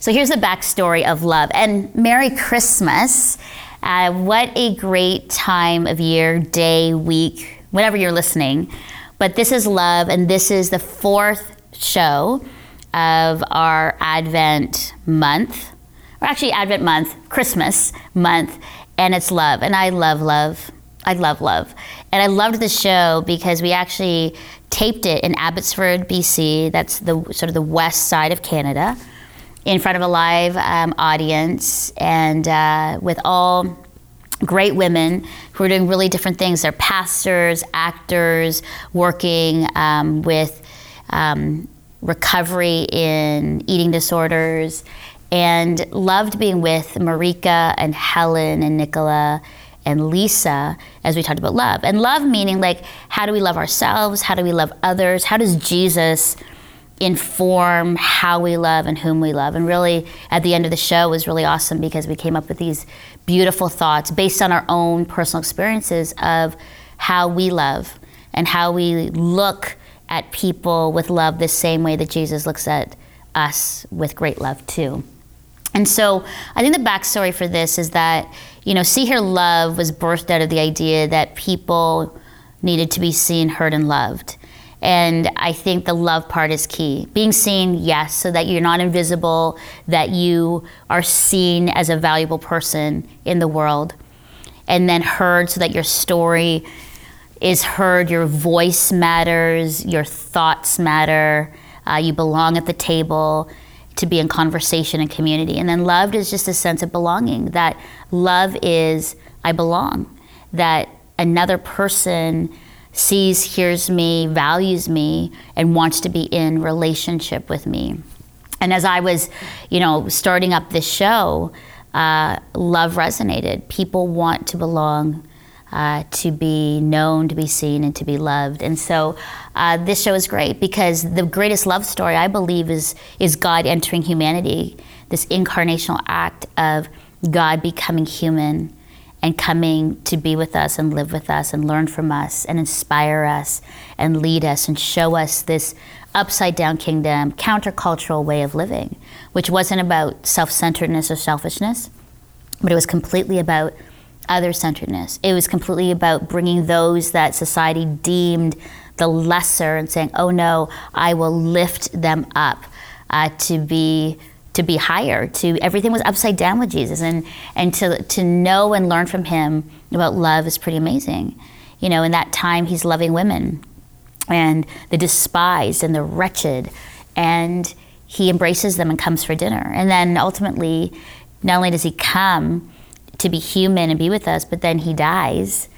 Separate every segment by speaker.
Speaker 1: So here's the backstory of love. And Merry Christmas. Uh, what a great time of year, day, week, whatever you're listening. But this is love, and this is the fourth show of our Advent month, or actually, Advent month, Christmas month, and it's love. And I love love. I love love. And I loved the show because we actually taped it in Abbotsford, BC. That's the sort of the west side of Canada in front of a live um, audience and uh, with all great women who are doing really different things. They're pastors, actors, working um, with um, recovery in eating disorders, and loved being with Marika and Helen and Nicola and Lisa as we talked about love. And love meaning like, how do we love ourselves? How do we love others? How does Jesus? Inform how we love and whom we love. And really, at the end of the show was really awesome because we came up with these beautiful thoughts based on our own personal experiences of how we love and how we look at people with love the same way that Jesus looks at us with great love too. And so I think the backstory for this is that, you know, See Hear Love was birthed out of the idea that people needed to be seen, heard, and loved. And I think the love part is key. Being seen, yes, so that you're not invisible, that you are seen as a valuable person in the world. And then heard so that your story is heard, your voice matters, your thoughts matter, uh, you belong at the table to be in conversation and community. And then loved is just a sense of belonging, that love is, I belong, that another person sees, hears me, values me, and wants to be in relationship with me. And as I was, you know, starting up this show, uh, love resonated. People want to belong, uh, to be known, to be seen, and to be loved. And so uh, this show is great because the greatest love story, I believe, is, is God entering humanity, this incarnational act of God becoming human and coming to be with us and live with us and learn from us and inspire us and lead us and show us this upside down kingdom, countercultural way of living, which wasn't about self centeredness or selfishness, but it was completely about other centeredness. It was completely about bringing those that society deemed the lesser and saying, oh no, I will lift them up uh, to be to be higher to everything was upside down with jesus and and to to know and learn from him about love is pretty amazing. You know in that time he's loving women and the despised and the wretched and he embraces them and comes for dinner. And then ultimately not only does he come to be human and be with us but then he dies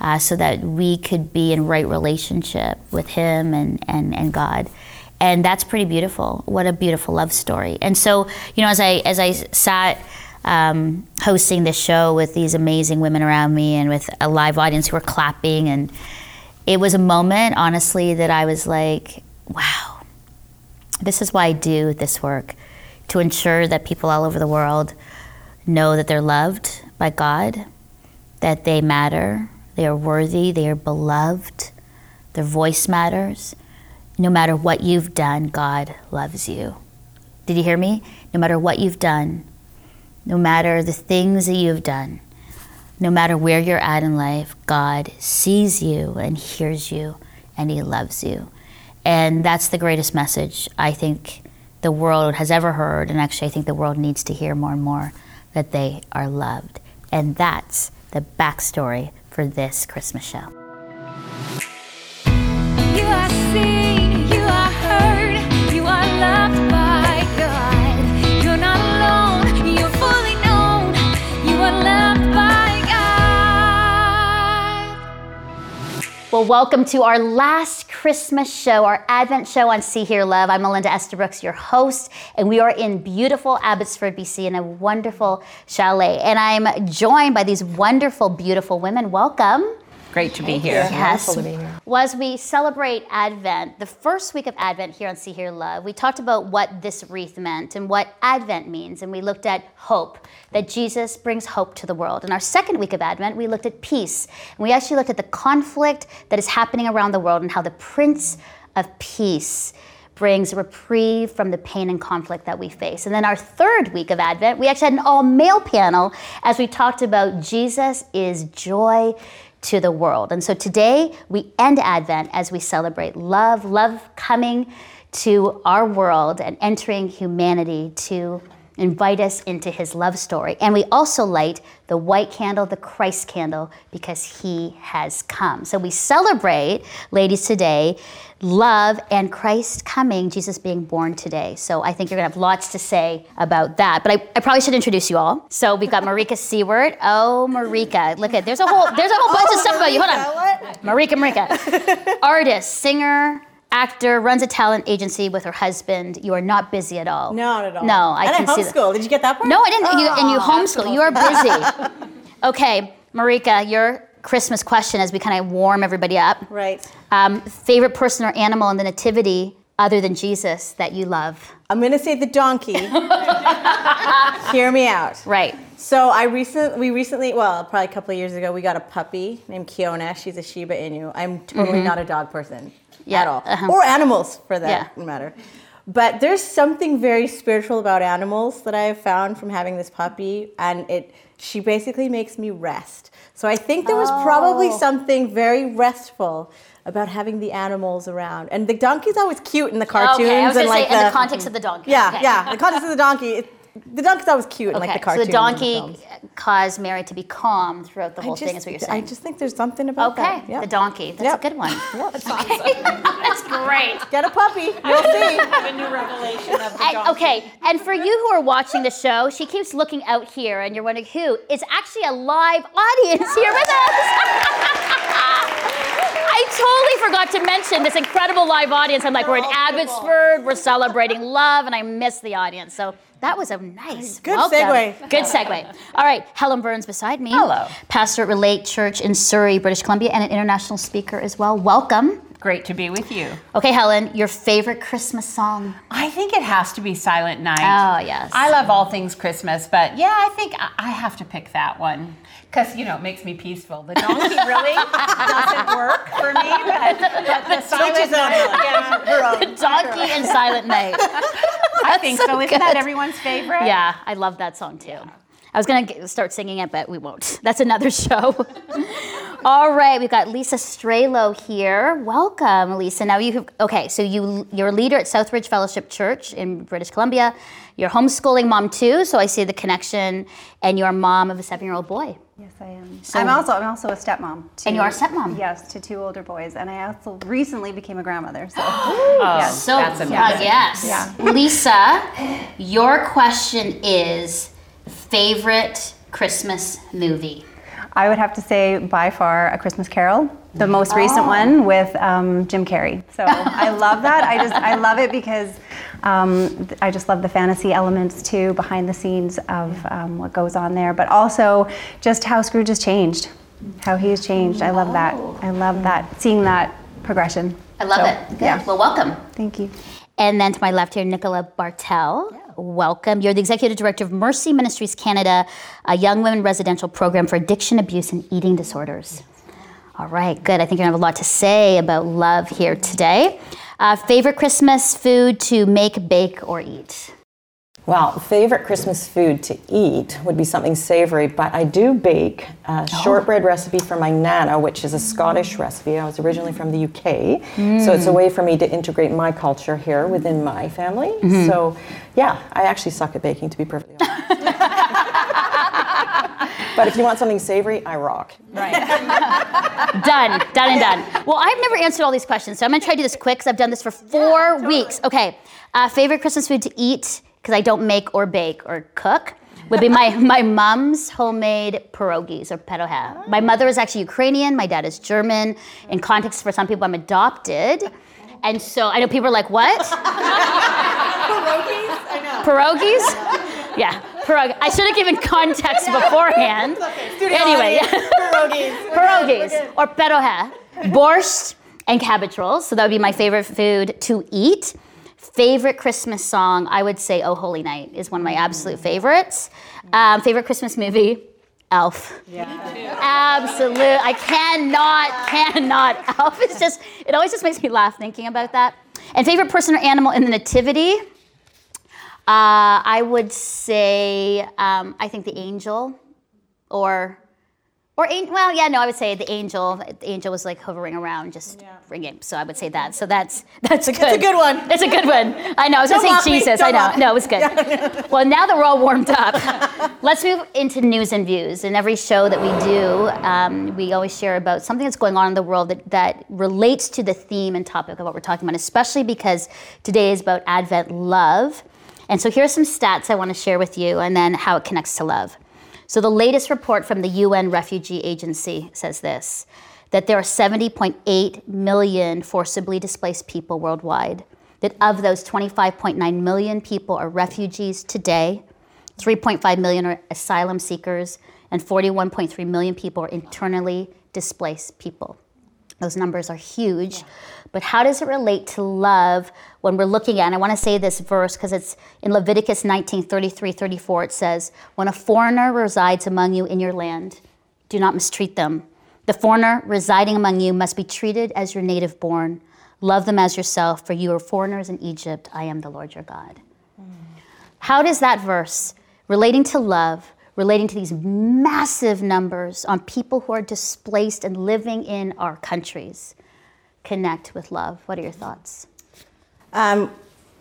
Speaker 1: uh, so that we could be in right relationship with him and, and, and god and that's pretty beautiful. What a beautiful love story. And so, you know, as I as I sat um, hosting this show with these amazing women around me and with a live audience who were clapping, and it was a moment, honestly, that I was like, wow, this is why I do this work to ensure that people all over the world know that they're loved by God, that they matter, they are worthy, they are beloved, their voice matters no matter what you've done, God loves you. Did you hear me? No matter what you've done, no matter the things that you've done, no matter where you're at in life, God sees you and hears you and He loves you. And that's the greatest message I think the world has ever heard. And actually, I think the world needs to hear more and more that they are loved. And that's the backstory for this Christmas show. Well, welcome to our last Christmas show, our Advent show on See Hear Love. I'm Melinda Estabrooks, your host, and we are in beautiful Abbotsford, BC, in a wonderful chalet. And I'm joined by these wonderful, beautiful women. Welcome.
Speaker 2: Great to be here.
Speaker 1: Yes. To be here. Well, as we celebrate Advent, the first week of Advent here on See Hear Love, we talked about what this wreath meant and what Advent means, and we looked at hope, that Jesus brings hope to the world. In our second week of Advent, we looked at peace, and we actually looked at the conflict that is happening around the world and how the Prince of Peace brings reprieve from the pain and conflict that we face. And then our third week of Advent, we actually had an all male panel as we talked about Jesus is joy to the world. And so today we end Advent as we celebrate love, love coming to our world and entering humanity to invite us into his love story. And we also light the white candle, the Christ candle, because he has come. So we celebrate, ladies, today, love and Christ coming, Jesus being born today. So I think you're gonna have lots to say about that. But I, I probably should introduce you all. So we've got Marika Seward. Oh, Marika. Look at there's a whole there's a whole bunch oh, of stuff about you. Hold on. Marika, Marika. Artist, singer, actor, runs a talent agency with her husband. You are not busy at all.
Speaker 2: No, not at all.
Speaker 1: No, I
Speaker 2: and
Speaker 1: can
Speaker 2: I
Speaker 1: see
Speaker 2: homeschool. Did you get that part?
Speaker 1: No, I didn't. Oh, you, and you homeschool. You are busy. okay, Marika, your Christmas question as we kind of warm everybody up.
Speaker 2: Right.
Speaker 1: Um, favorite person or animal in the Nativity other than Jesus that you love?
Speaker 2: I'm going to say the donkey. Hear me out.
Speaker 1: Right.
Speaker 2: So I recently, we recently, well, probably a couple of years ago, we got a puppy named Kiona. She's a Shiba Inu. I'm totally mm-hmm. not a dog person yeah, at all, uh-huh. or animals for that yeah. matter. But there's something very spiritual about animals that I've found from having this puppy, and it she basically makes me rest. So I think there was oh. probably something very restful about having the animals around. And the donkey's always cute in the cartoons. Okay,
Speaker 1: I was
Speaker 2: and
Speaker 1: like
Speaker 2: say
Speaker 1: in the, context of the donkey.
Speaker 2: Yeah,
Speaker 1: okay.
Speaker 2: yeah. The context of the donkey. It, the donkey's was cute in like the cartoons.
Speaker 1: So the donkey caused Mary to be calm throughout the whole
Speaker 2: just,
Speaker 1: thing, is what you're saying.
Speaker 2: I just think there's something about
Speaker 1: okay.
Speaker 2: that.
Speaker 1: Okay, yep. the donkey. That's yep. a good one.
Speaker 2: Yep. That's
Speaker 1: okay. That's great.
Speaker 2: Get a puppy. You'll see.
Speaker 3: Have a new revelation of the donkey.
Speaker 1: okay, and for you who are watching the show, she keeps looking out here, and you're wondering who is actually a live audience here with us. I totally forgot to mention this incredible live audience. I'm like, we're in oh, Abbotsford, we're celebrating love, and I miss the audience. So that was a nice
Speaker 2: good
Speaker 1: welcome.
Speaker 2: segue.
Speaker 1: Good segue. All right, Helen Burns beside me.
Speaker 3: Hello.
Speaker 1: Pastor at Relate Church in Surrey, British Columbia, and an international speaker as well. Welcome.
Speaker 3: Great to be with you.
Speaker 1: Okay, Helen, your favorite Christmas song?
Speaker 3: I think it has to be Silent Night.
Speaker 1: Oh, yes.
Speaker 3: I love all things Christmas, but yeah, I think I have to pick that one because you know it makes me peaceful. The donkey really doesn't work for me, but, but the silent night,
Speaker 1: yeah, the donkey and silent night.
Speaker 3: I think so. so. Isn't that everyone's favorite?
Speaker 1: Yeah, I love that song too. Yeah. I was gonna start singing it, but we won't. That's another show. All right, we've got Lisa Strelo here. Welcome, Lisa. Now you have, okay? So you you're a leader at Southridge Fellowship Church in British Columbia. You're homeschooling mom too, so I see the connection, and you're a mom of a seven-year-old boy.
Speaker 4: Yes, I am. So, I'm also I'm also a stepmom.
Speaker 1: To, and you are a stepmom.
Speaker 4: Yes, to two older boys, and I also recently became a grandmother. So,
Speaker 1: oh, yes. so that's amazing. Uh, yes, yeah. Lisa, your question is favorite Christmas movie.
Speaker 4: I would have to say by far A Christmas Carol, the most oh. recent one with um, Jim Carrey. So I love that. I just I love it because um, I just love the fantasy elements too behind the scenes of um, what goes on there, but also just how Scrooge has changed, how he's changed. I love that. I love that, seeing that progression.
Speaker 1: I love so, it. Good. Yeah. Well, welcome.
Speaker 4: Thank you.
Speaker 1: And then to my left here, Nicola Bartel. Yeah. Welcome. You're the Executive Director of Mercy Ministries Canada, a young women residential program for addiction, abuse, and eating disorders. All right, good. I think you're going to have a lot to say about love here today. Uh, favorite Christmas food to make, bake, or eat?
Speaker 5: Well, favorite Christmas food to eat would be something savory, but I do bake a oh. shortbread recipe for my nana, which is a Scottish recipe. I was originally from the UK, mm. so it's a way for me to integrate my culture here within my family. Mm-hmm. So, yeah, I actually suck at baking, to be perfectly honest. but if you want something savory, I rock.
Speaker 1: Right. done, done and done. Well, I've never answered all these questions, so I'm gonna try to do this quick because I've done this for four yeah, totally. weeks. Okay. Uh, favorite Christmas food to eat because I don't make or bake or cook would be my, my mom's homemade pierogies or perohe. My mother is actually Ukrainian, my dad is German. In context, for some people, I'm adopted. And so I know people are like, what?
Speaker 2: pierogies? I know.
Speaker 1: Pierogies? Yeah, pierogi. I should have given context beforehand.
Speaker 2: Okay.
Speaker 1: Anyway,
Speaker 2: pierogies.
Speaker 1: pierogies or perohe. Borscht and cabbage rolls. So that would be my favorite food to eat. Favorite Christmas song, I would say "Oh Holy Night" is one of my absolute favorites. Um, favorite Christmas movie, Elf. Yeah. Absolute. I cannot, cannot. Elf is just. It always just makes me laugh thinking about that. And favorite person or animal in the Nativity? Uh, I would say, um, I think the angel, or or well, yeah, no, I would say the angel. The angel was like hovering around, just yeah. ringing. So I would say that. So that's that's a good.
Speaker 2: It's a good one.
Speaker 1: It's a good one. I know. I was Don't gonna say Jesus. I know. No, it was good. Well, now that we're all warmed up, let's move into news and views. In every show that we do, um, we always share about something that's going on in the world that that relates to the theme and topic of what we're talking about. Especially because today is about Advent love, and so here are some stats I want to share with you, and then how it connects to love. So the latest report from the UN Refugee Agency says this that there are 70.8 million forcibly displaced people worldwide. That of those, 25.9 million people are refugees today, 3.5 million are asylum seekers, and 41.3 million people are internally displaced people. Those numbers are huge. But how does it relate to love when we're looking at, and I want to say this verse because it's in Leviticus 19 33 34, it says, When a foreigner resides among you in your land, do not mistreat them. The foreigner residing among you must be treated as your native born. Love them as yourself, for you are foreigners in Egypt. I am the Lord your God. Mm. How does that verse, relating to love, relating to these massive numbers on people who are displaced and living in our countries connect with love. What are your thoughts?
Speaker 2: Um,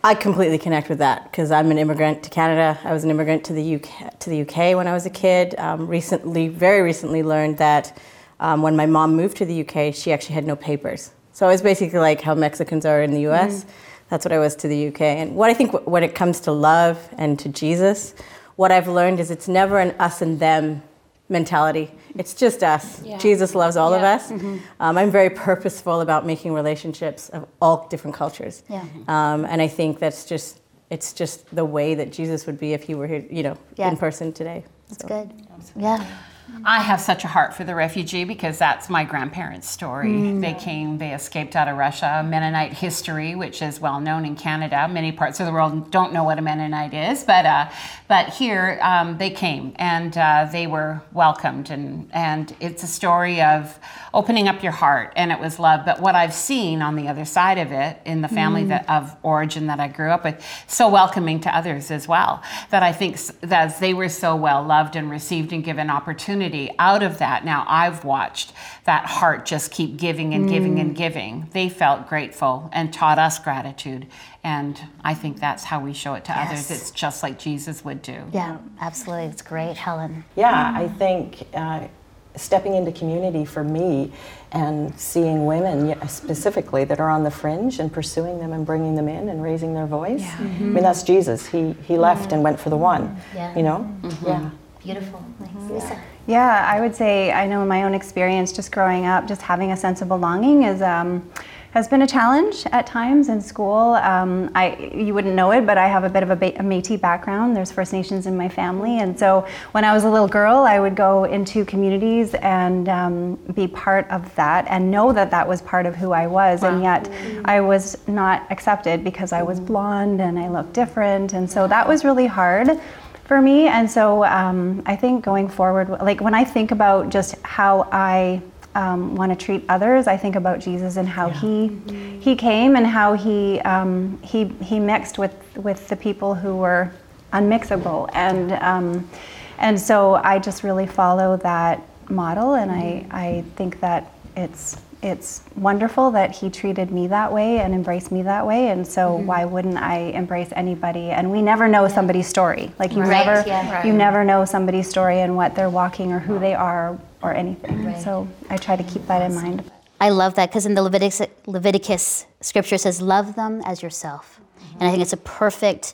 Speaker 2: I completely connect with that because I'm an immigrant to Canada. I was an immigrant to the UK, to the UK when I was a kid. Um, recently, very recently, learned that um, when my mom moved to the UK, she actually had no papers. So I was basically like how Mexicans are in the US. Mm. That's what I was to the UK. And what I think when it comes to love and to Jesus, what I've learned is it's never an us and them mentality. It's just us. Yeah. Jesus loves all yeah. of us. Mm-hmm. Um, I'm very purposeful about making relationships of all different cultures. Yeah. Um, and I think that's just it's just the way that Jesus would be if he were here, you know, yeah. in person today.
Speaker 1: That's so. good. Yeah.
Speaker 3: I have such a heart for the refugee because that's my grandparents' story. Mm. They came, they escaped out of Russia. Mennonite history, which is well known in Canada, many parts of the world don't know what a Mennonite is, but uh, but here um, they came and uh, they were welcomed, and and it's a story of opening up your heart, and it was love. But what I've seen on the other side of it, in the family mm. that, of origin that I grew up with, so welcoming to others as well. That I think that they were so well loved and received and given opportunity opportunity out of that. Now I've watched that heart just keep giving and giving mm. and giving. They felt grateful and taught us gratitude. And I think that's how we show it to yes. others. It's just like Jesus would do.
Speaker 1: Yeah, absolutely. It's great, Helen.
Speaker 5: Yeah, I think. Uh, stepping into community for me and seeing women specifically that are on the fringe and pursuing them and bringing them in and raising their voice. Yeah. Mm-hmm. I mean, that's Jesus. He, he left and went for the one, yeah. you know?
Speaker 1: Mm-hmm. Yeah. Beautiful.
Speaker 4: Lisa. Yeah, I would say I know in my own experience, just growing up, just having a sense of belonging is um, has been a challenge at times in school. Um, I you wouldn't know it, but I have a bit of a, a, Métis background. There's First Nations in my family, and so when I was a little girl, I would go into communities and um, be part of that, and know that that was part of who I was, wow. and yet mm-hmm. I was not accepted because I was blonde and I looked different, and so that was really hard for me. And so um, I think going forward, like when I think about just how I um, want to treat others, I think about Jesus and how yeah. he mm-hmm. he came and how he um, he he mixed with with the people who were unmixable, and um, and so I just really follow that model, and mm-hmm. I I think that it's it's wonderful that he treated me that way and embraced me that way and so mm-hmm. why wouldn't i embrace anybody and we never know somebody's story like you right. never yeah, right. you never know somebody's story and what they're walking or who they are or anything right. so i try to keep that in mind
Speaker 1: i love that because in the leviticus, leviticus scripture says love them as yourself mm-hmm. and i think it's a perfect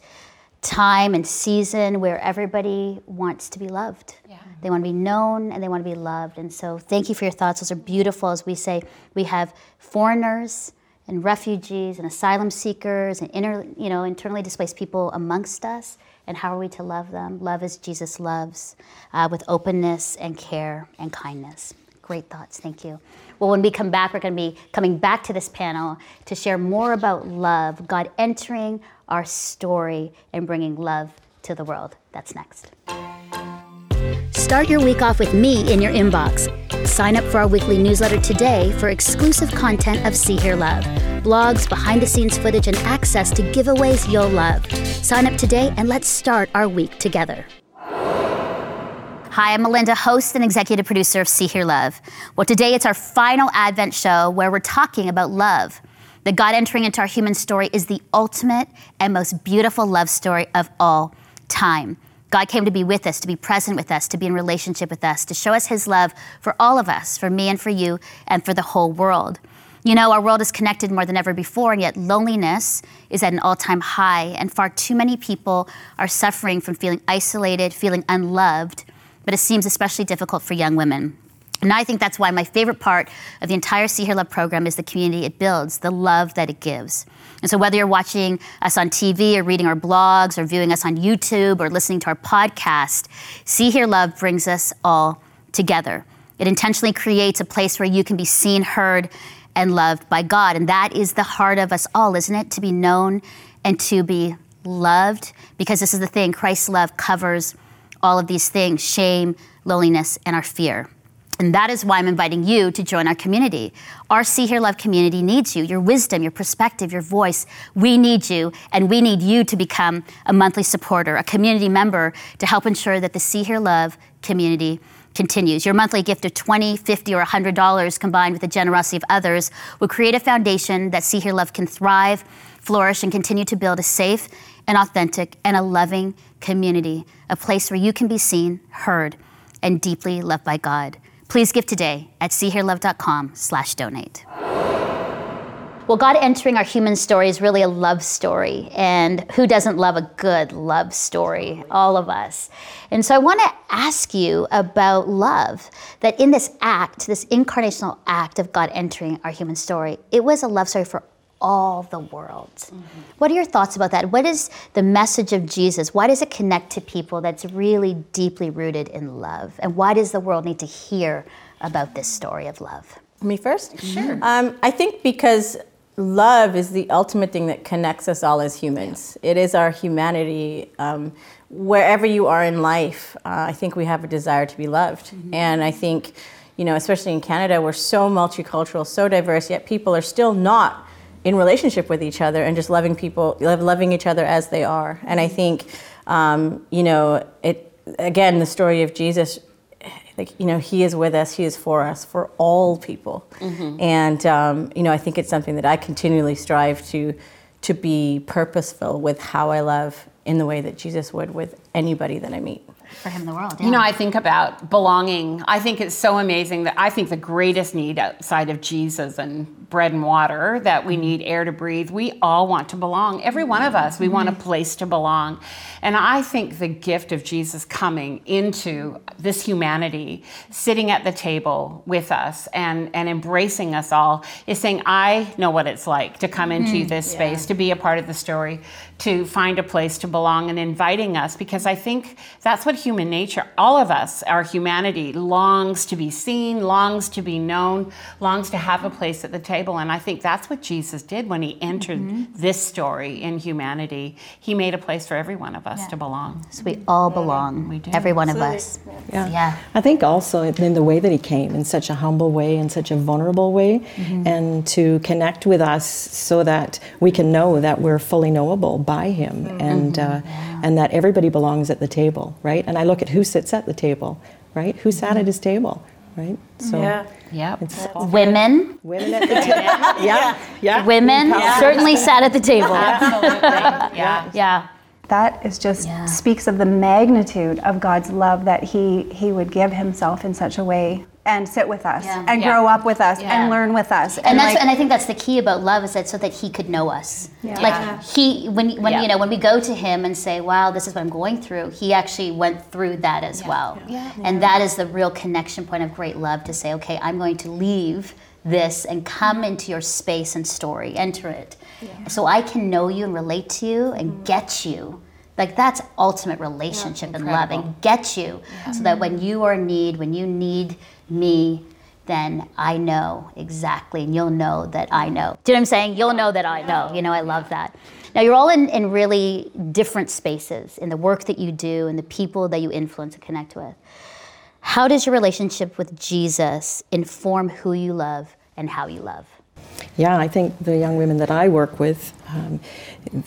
Speaker 1: time and season where everybody wants to be loved yeah. They want to be known and they want to be loved. And so, thank you for your thoughts. Those are beautiful. As we say, we have foreigners and refugees and asylum seekers and inter, you know, internally displaced people amongst us. And how are we to love them? Love as Jesus loves, uh, with openness and care and kindness. Great thoughts. Thank you. Well, when we come back, we're going to be coming back to this panel to share more about love, God entering our story and bringing love to the world. That's next. Start your week off with me in your inbox. Sign up for our weekly newsletter today for exclusive content of See Hear Love, blogs, behind the scenes footage, and access to giveaways you'll love. Sign up today and let's start our week together. Hi, I'm Melinda, host and executive producer of See Hear Love. Well, today it's our final Advent show where we're talking about love. That God entering into our human story is the ultimate and most beautiful love story of all time. God came to be with us, to be present with us, to be in relationship with us, to show us his love for all of us, for me and for you, and for the whole world. You know, our world is connected more than ever before, and yet loneliness is at an all time high, and far too many people are suffering from feeling isolated, feeling unloved, but it seems especially difficult for young women. And I think that's why my favorite part of the entire See Hear Love program is the community it builds, the love that it gives. And so, whether you're watching us on TV or reading our blogs or viewing us on YouTube or listening to our podcast, See Hear Love brings us all together. It intentionally creates a place where you can be seen, heard, and loved by God. And that is the heart of us all, isn't it? To be known and to be loved. Because this is the thing Christ's love covers all of these things shame, loneliness, and our fear. And that is why I'm inviting you to join our community. Our See Hear Love community needs you, your wisdom, your perspective, your voice. We need you, and we need you to become a monthly supporter, a community member to help ensure that the See Hear Love community continues. Your monthly gift of $20, $50, or $100 combined with the generosity of others will create a foundation that See Hear Love can thrive, flourish, and continue to build a safe and authentic and a loving community, a place where you can be seen, heard, and deeply loved by God. Please give today at seehearlove.com slash donate. Well, God entering our human story is really a love story. And who doesn't love a good love story? All of us. And so I want to ask you about love. That in this act, this incarnational act of God entering our human story, it was a love story for all the world. Mm-hmm. What are your thoughts about that? What is the message of Jesus? Why does it connect to people that's really deeply rooted in love? And why does the world need to hear about this story of love?
Speaker 2: Me first? Sure. Um, I think because love is the ultimate thing that connects us all as humans. It is our humanity. Um, wherever you are in life, uh, I think we have a desire to be loved. Mm-hmm. And I think, you know, especially in Canada, we're so multicultural, so diverse, yet people are still not in relationship with each other and just loving people, loving each other as they are. And I think, um, you know, it again, the story of Jesus, like you know, He is with us, He is for us, for all people. Mm-hmm. And um, you know, I think it's something that I continually strive to to be purposeful with how I love in the way that Jesus would with anybody that I meet
Speaker 1: for him in the world. Yeah.
Speaker 3: You know, I think about belonging. I think it's so amazing that I think the greatest need outside of Jesus and bread and water that we need air to breathe. We all want to belong. Every one of us, we want a place to belong. And I think the gift of Jesus coming into this humanity, sitting at the table with us and, and embracing us all, is saying, I know what it's like to come into mm, this space, yeah. to be a part of the story, to find a place to belong, and inviting us because I think that's what human nature, all of us, our humanity, longs to be seen, longs to be known, longs to have a place at the table. And I think that's what Jesus did when he entered mm-hmm. this story in humanity. He made a place for every one of us yeah. to belong.
Speaker 1: So we all belong, we do. every one of us.
Speaker 5: Yeah. yeah. I think also in the way that he came, in such a humble way, in such a vulnerable way, mm-hmm. and to connect with us so that we can know that we're fully knowable by him mm-hmm. and, uh, yeah. and that everybody belongs at the table, right? And I look at who sits at the table, right? Who sat at mm-hmm. his table, right?
Speaker 2: So yeah.
Speaker 1: Yeah. Women.
Speaker 5: Women at the table. yeah.
Speaker 1: yeah. Women yeah. certainly sat at the table.
Speaker 3: Absolutely. Yeah.
Speaker 1: Yeah.
Speaker 4: That is just yeah. speaks of the magnitude of God's love that he he would give himself in such a way and sit with us yeah. and yeah. grow up with us yeah. and learn with us.
Speaker 1: And, and that's like, and I think that's the key about love is that so that he could know us. Like he when when you know when we go to him and say wow this is what I'm going through he actually went through that as well. And that is the real connection point of great love to say okay I'm going to leave this and come into your space and story. Enter it. So I can know you and relate to you and mm-hmm. get you. Like that's ultimate relationship and love and get you. So that when you are in need when you need me, then I know exactly, and you'll know that I know. Do you know what I'm saying? You'll know that I know. You know, I love that. Now, you're all in, in really different spaces in the work that you do and the people that you influence and connect with. How does your relationship with Jesus inform who you love and how you love?
Speaker 5: Yeah, I think the young women that I work with, um,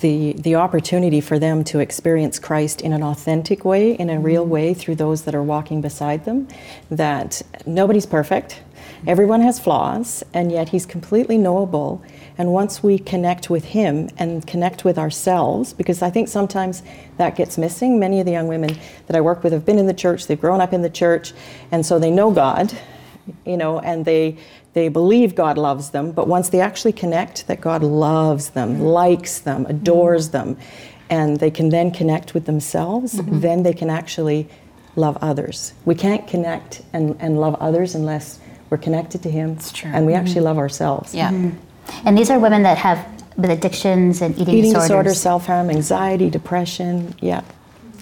Speaker 5: the the opportunity for them to experience Christ in an authentic way, in a real way, through those that are walking beside them. That nobody's perfect, everyone has flaws, and yet He's completely knowable. And once we connect with Him and connect with ourselves, because I think sometimes that gets missing. Many of the young women that I work with have been in the church, they've grown up in the church, and so they know God, you know, and they they believe God loves them, but once they actually connect that God loves them, likes them, adores them, and they can then connect with themselves, mm-hmm. then they can actually love others. We can't connect and, and love others unless we're connected to Him and we mm-hmm. actually love ourselves.
Speaker 1: Yeah. Mm-hmm. And these are women that have with addictions and eating,
Speaker 5: eating
Speaker 1: disorders.
Speaker 5: disorders, self harm, anxiety, depression. Yeah.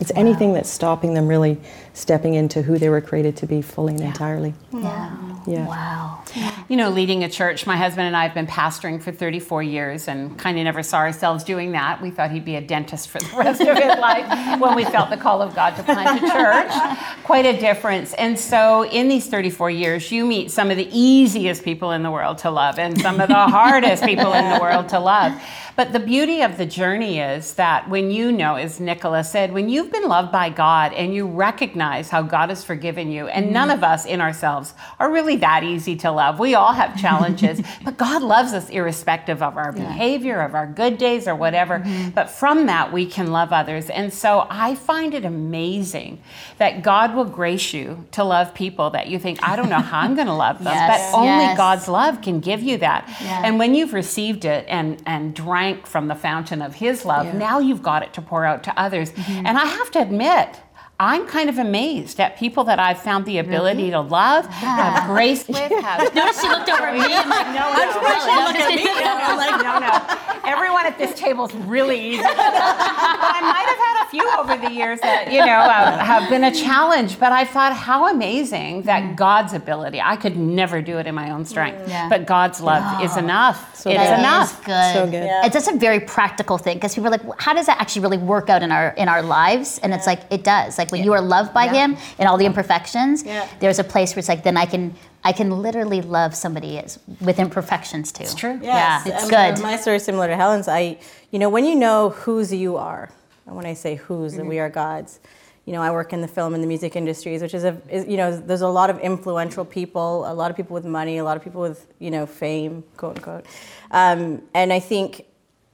Speaker 5: It's wow. anything that's stopping them really stepping into who they were created to be fully and yeah. entirely.
Speaker 1: Yeah.
Speaker 5: Yeah.
Speaker 1: Wow.
Speaker 3: You know, leading a church, my husband and I have been pastoring for 34 years and kind of never saw ourselves doing that. We thought he'd be a dentist for the rest of his life when we felt the call of God to plant a church. Quite a difference. And so, in these 34 years, you meet some of the easiest people in the world to love and some of the hardest people in the world to love. But the beauty of the journey is that when you know, as Nicola said, when you've been loved by God and you recognize how God has forgiven you, and mm-hmm. none of us in ourselves are really that easy to love. We all have challenges, but God loves us irrespective of our yeah. behavior, of our good days, or whatever. Mm-hmm. But from that, we can love others. And so I find it amazing that God will grace you to love people that you think, I don't know how I'm going to love them, yes. but only yes. God's love can give you that. Yeah. And when you've received it and, and drank drank from the fountain of his love. Yeah. Now you've got it to pour out to others. Mm-hmm. And I have to admit, I'm kind of amazed at people that I've found the ability really? to love, yeah. have grace with. Have
Speaker 1: Notice she looked over at me. I'm like, no, no,
Speaker 3: no, look at me. I'm like, no, no. Everyone at this table is really easy. but I might have had a few over the years that you know uh, have been a challenge. But I thought, how amazing that mm. God's ability. I could never do it in my own strength, yeah. but God's love oh, is enough. So it's enough.
Speaker 1: good.
Speaker 5: So good. Yeah.
Speaker 1: It's just a very practical thing because people are like, how does that actually really work out in our in our lives? And it's like it does. Like when yeah. you are loved by yeah. him and all the imperfections, yeah. there's a place where it's like then I can I can literally love somebody as, with imperfections too.
Speaker 3: It's true.
Speaker 2: Yes.
Speaker 1: Yeah, it's good.
Speaker 2: My story is similar to Helen's. I, you know, when you know whose you are, and when I say whose, mm-hmm. we are God's. You know, I work in the film and the music industries, which is a, is, you know, there's a lot of influential people, a lot of people with money, a lot of people with, you know, fame, quote unquote. Um, and I think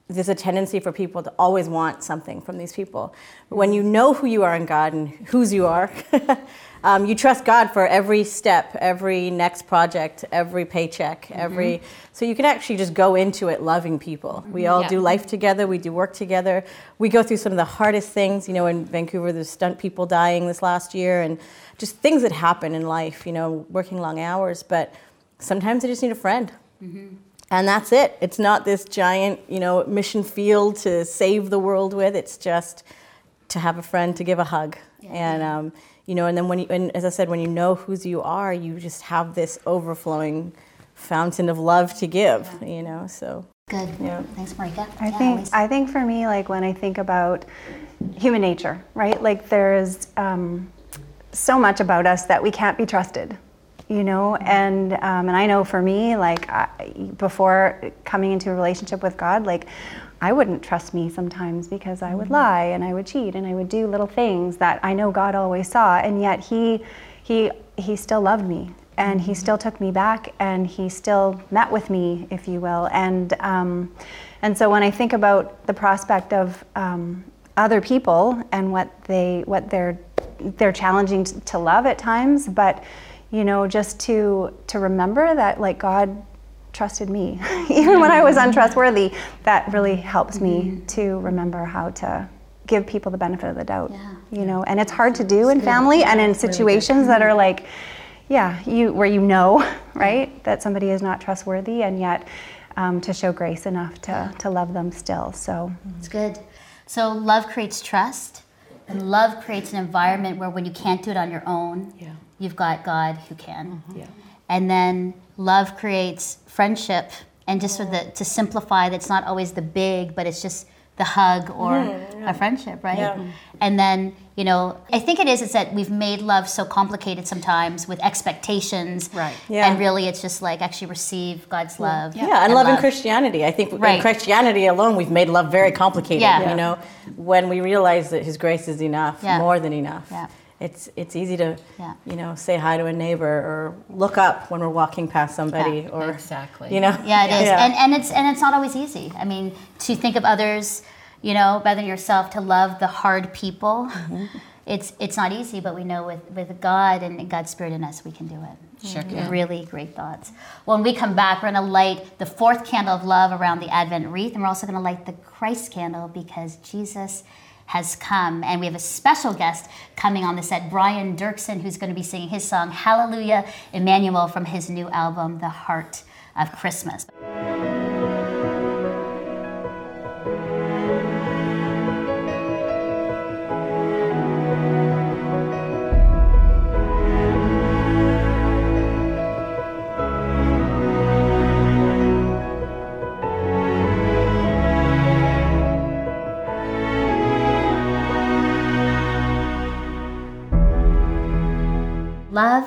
Speaker 2: there's a tendency for people to always want something from these people. But when you know who you are in God and whose you are, um, you trust God for every step, every next project, every paycheck, mm-hmm. every. So you can actually just go into it loving people. We all yeah. do life together. We do work together. We go through some of the hardest things. You know, in Vancouver, there's stunt people dying this last year, and just things that happen in life. You know, working long hours, but sometimes they just need a friend. Mm-hmm and that's it. It's not this giant, you know, mission field to save the world with. It's just to have a friend to give a hug, yeah. and um, you know, and then when you, and as I said, when you know whose you are, you just have this overflowing fountain of love to give. Yeah. You know, so
Speaker 1: good. Yeah. Thanks, Marika.
Speaker 4: I yeah, think I think for me, like when I think about human nature, right? Like there's um, so much about us that we can't be trusted you know and um, and i know for me like I, before coming into a relationship with god like i wouldn't trust me sometimes because i would mm-hmm. lie and i would cheat and i would do little things that i know god always saw and yet he he he still loved me and he mm-hmm. still took me back and he still met with me if you will and um, and so when i think about the prospect of um, other people and what they what they're they're challenging to love at times but you know, just to to remember that like God trusted me even when I was untrustworthy. That really helps me mm-hmm. to remember how to give people the benefit of the doubt. Yeah. You know, and it's hard to do in family and in situations that are like, yeah, you where you know, right, that somebody is not trustworthy, and yet um, to show grace enough to to love them still. So
Speaker 1: it's good. So love creates trust, and love creates an environment where when you can't do it on your own. Yeah you've got God who can. Mm-hmm. Yeah. And then love creates friendship. And just so that to simplify, that's not always the big, but it's just the hug or yeah. a friendship, right? Yeah. And then, you know, I think it is it's that we've made love so complicated sometimes with expectations.
Speaker 3: Right.
Speaker 1: Yeah. And really it's just like actually receive God's love.
Speaker 2: Yeah, yeah and, and love, in Christianity. I think right. in Christianity alone we've made love very complicated. Yeah. You know, when we realize that his grace is enough, more than enough.
Speaker 1: Yeah
Speaker 2: it's it's easy to yeah. you know say hi to a neighbor or look up when we're walking past somebody
Speaker 3: yeah,
Speaker 2: or
Speaker 3: exactly
Speaker 2: you know
Speaker 1: yeah it is yeah. and and it's and it's not always easy i mean to think of others you know better than yourself to love the hard people mm-hmm. it's it's not easy but we know with with god and god's spirit in us we can do it
Speaker 3: sure
Speaker 1: mm-hmm. really great thoughts when we come back we're going to light the fourth candle of love around the advent wreath and we're also going to light the christ candle because jesus has come. And we have a special guest coming on the set, Brian Doerksen, who's going to be singing his song, Hallelujah Emmanuel, from his new album, The Heart of Christmas.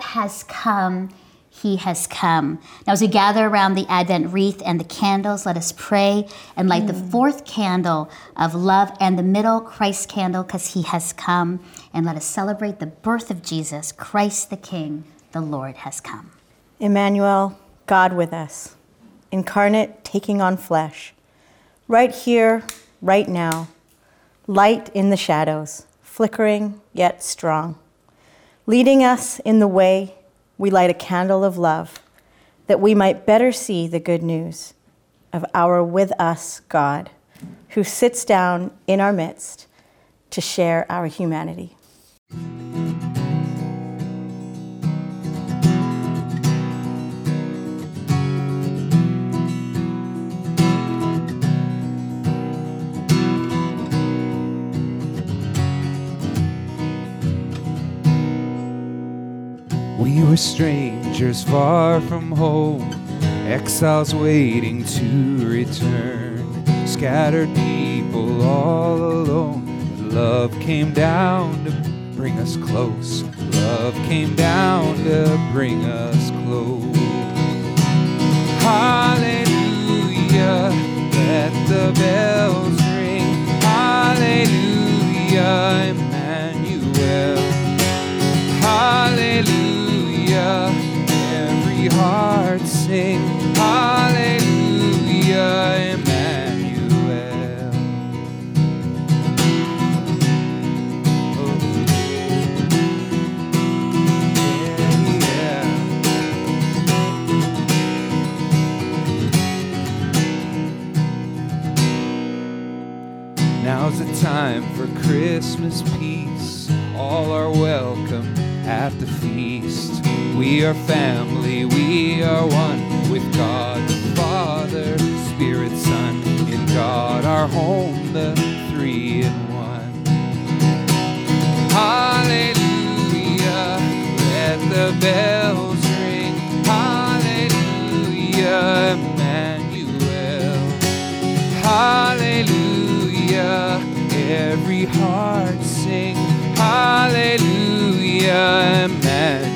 Speaker 1: Love has come, he has come. Now, as we gather around the Advent wreath and the candles, let us pray and light mm. the fourth candle of love and the middle Christ candle because he has come. And let us celebrate the birth of Jesus, Christ the King, the Lord has come.
Speaker 2: Emmanuel, God with us, incarnate, taking on flesh, right here, right now, light in the shadows, flickering yet strong. Leading us in the way, we light a candle of love that we might better see the good news of our with us God, who sits down in our midst to share our humanity.
Speaker 6: Were strangers far from home, exiles waiting to return, scattered people all alone. But love came down to bring us close. Love came down to bring us close. Hallelujah, let the bells ring. Hallelujah, Emmanuel. Hallelujah every heart sing hallelujah, Emmanuel. Oh, Now's the time for Christmas peace. All are welcome at the feast. We are family, we are one with God the Father, Spirit, Son, in God our home, the three in one. Hallelujah, let the bells ring. Hallelujah, Emmanuel. Hallelujah, every heart sing. Hallelujah, Emmanuel.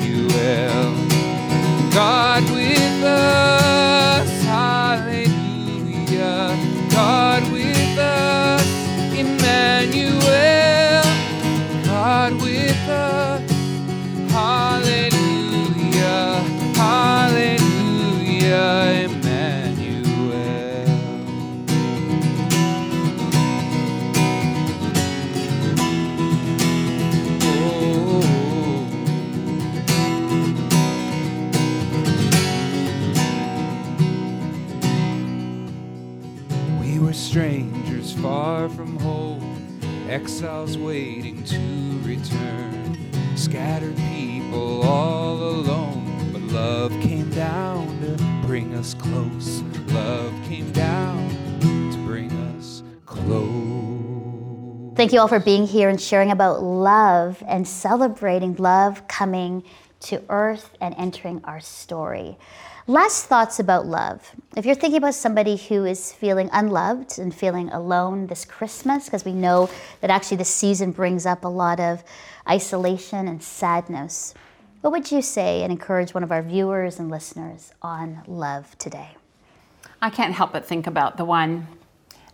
Speaker 6: Exiles waiting to return, scattered people all alone. But love came down to bring us close. Love came down to bring us close.
Speaker 1: Thank you all for being here and sharing about love and celebrating love coming to earth and entering our story. Last thoughts about love. If you're thinking about somebody who is feeling unloved and feeling alone this Christmas, because we know that actually this season brings up a lot of isolation and sadness, what would you say and encourage one of our viewers and listeners on love today?
Speaker 3: I can't help but think about the one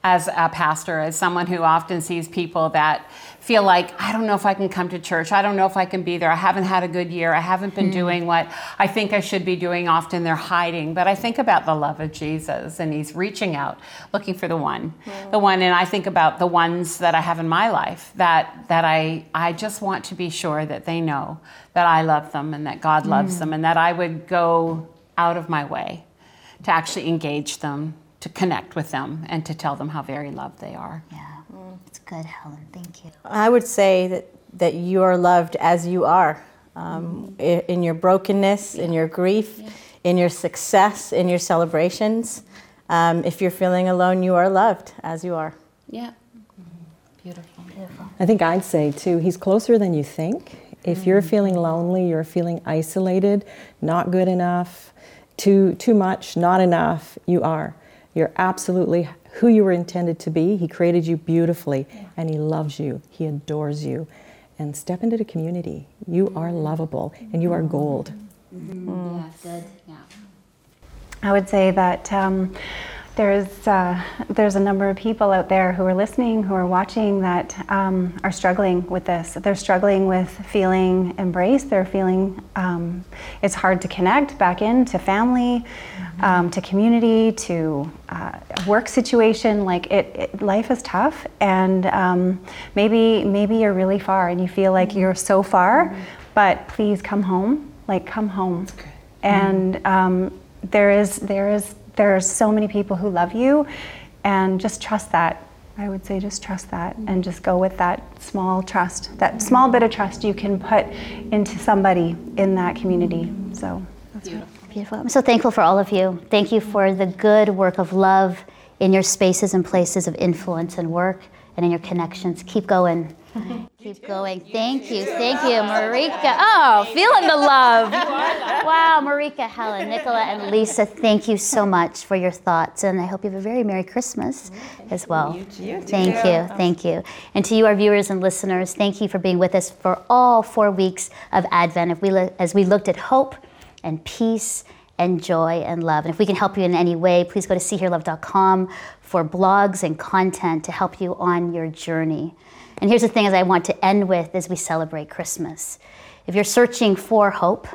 Speaker 3: as a pastor, as someone who often sees people that feel like, I don't know if I can come to church. I don't know if I can be there. I haven't had a good year. I haven't been mm. doing what I think I should be doing. Often they're hiding. But I think about the love of Jesus and He's reaching out, looking for the one. Mm. The one. And I think about the ones that I have in my life that, that I, I just want to be sure that they know that I love them and that God loves mm. them and that I would go out of my way to actually engage them to connect with them and to tell them how very loved they are.
Speaker 1: Yeah, mm. it's good, Helen. Thank you.
Speaker 2: I would say that, that you are loved as you are um, mm. in your brokenness, yeah. in your grief, yeah. in your success, in your celebrations. Um, if you're feeling alone, you are loved as you are.
Speaker 3: Yeah. Mm-hmm. Beautiful.
Speaker 5: Beautiful. I think I'd say, too, he's closer than you think. If mm-hmm. you're feeling lonely, you're feeling isolated, not good enough, too, too much, not enough, you are. You're absolutely who you were intended to be. He created you beautifully and He loves you, He adores you. And step into the community. You are lovable and you are gold.
Speaker 1: Mm-hmm. Mm. Yes, good. Yeah.
Speaker 4: I would say that. Um, there's uh, there's a number of people out there who are listening, who are watching, that um, are struggling with this. They're struggling with feeling embraced. They're feeling um, it's hard to connect back into family, mm-hmm. um, to community, to uh, work situation. Like it, it, life is tough, and um, maybe maybe you're really far, and you feel like mm-hmm. you're so far. Mm-hmm. But please come home. Like come home, and um, there is there is there are so many people who love you, and just trust that. I would say just trust that and just go with that small trust, that small bit of trust you can put into somebody in that community. So that's
Speaker 1: beautiful. beautiful. I'm so thankful for all of you. Thank you for the good work of love in your spaces and places of influence and work and in your connections. Keep going. Keep going. Thank you. Thank you, Marika. Oh, feeling the love. Wow, Marika, Helen, Nicola, and Lisa, thank you so much for your thoughts. And I hope you have a very Merry Christmas as well. Thank you. Thank you. And to you, our viewers and listeners, thank you for being with us for all four weeks of Advent as we looked at hope and peace and joy and love. And if we can help you in any way, please go to seehearlove.com for blogs and content to help you on your journey. And here's the thing as I want to end with as we celebrate Christmas. If you're searching for hope,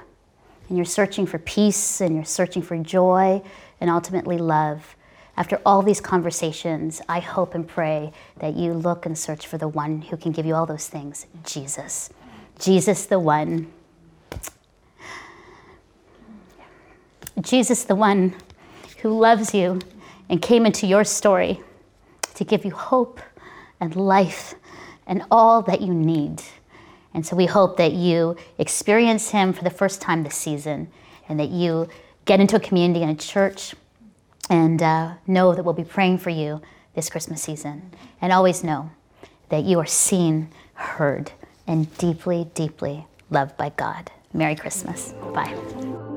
Speaker 1: and you're searching for peace, and you're searching for joy, and ultimately love, after all these conversations, I hope and pray that you look and search for the one who can give you all those things Jesus. Jesus, the one. Jesus, the one who loves you and came into your story to give you hope and life and all that you need. And so we hope that you experience Him for the first time this season and that you get into a community and a church and uh, know that we'll be praying for you this Christmas season. And always know that you are seen, heard, and deeply, deeply loved by God. Merry Christmas. Bye.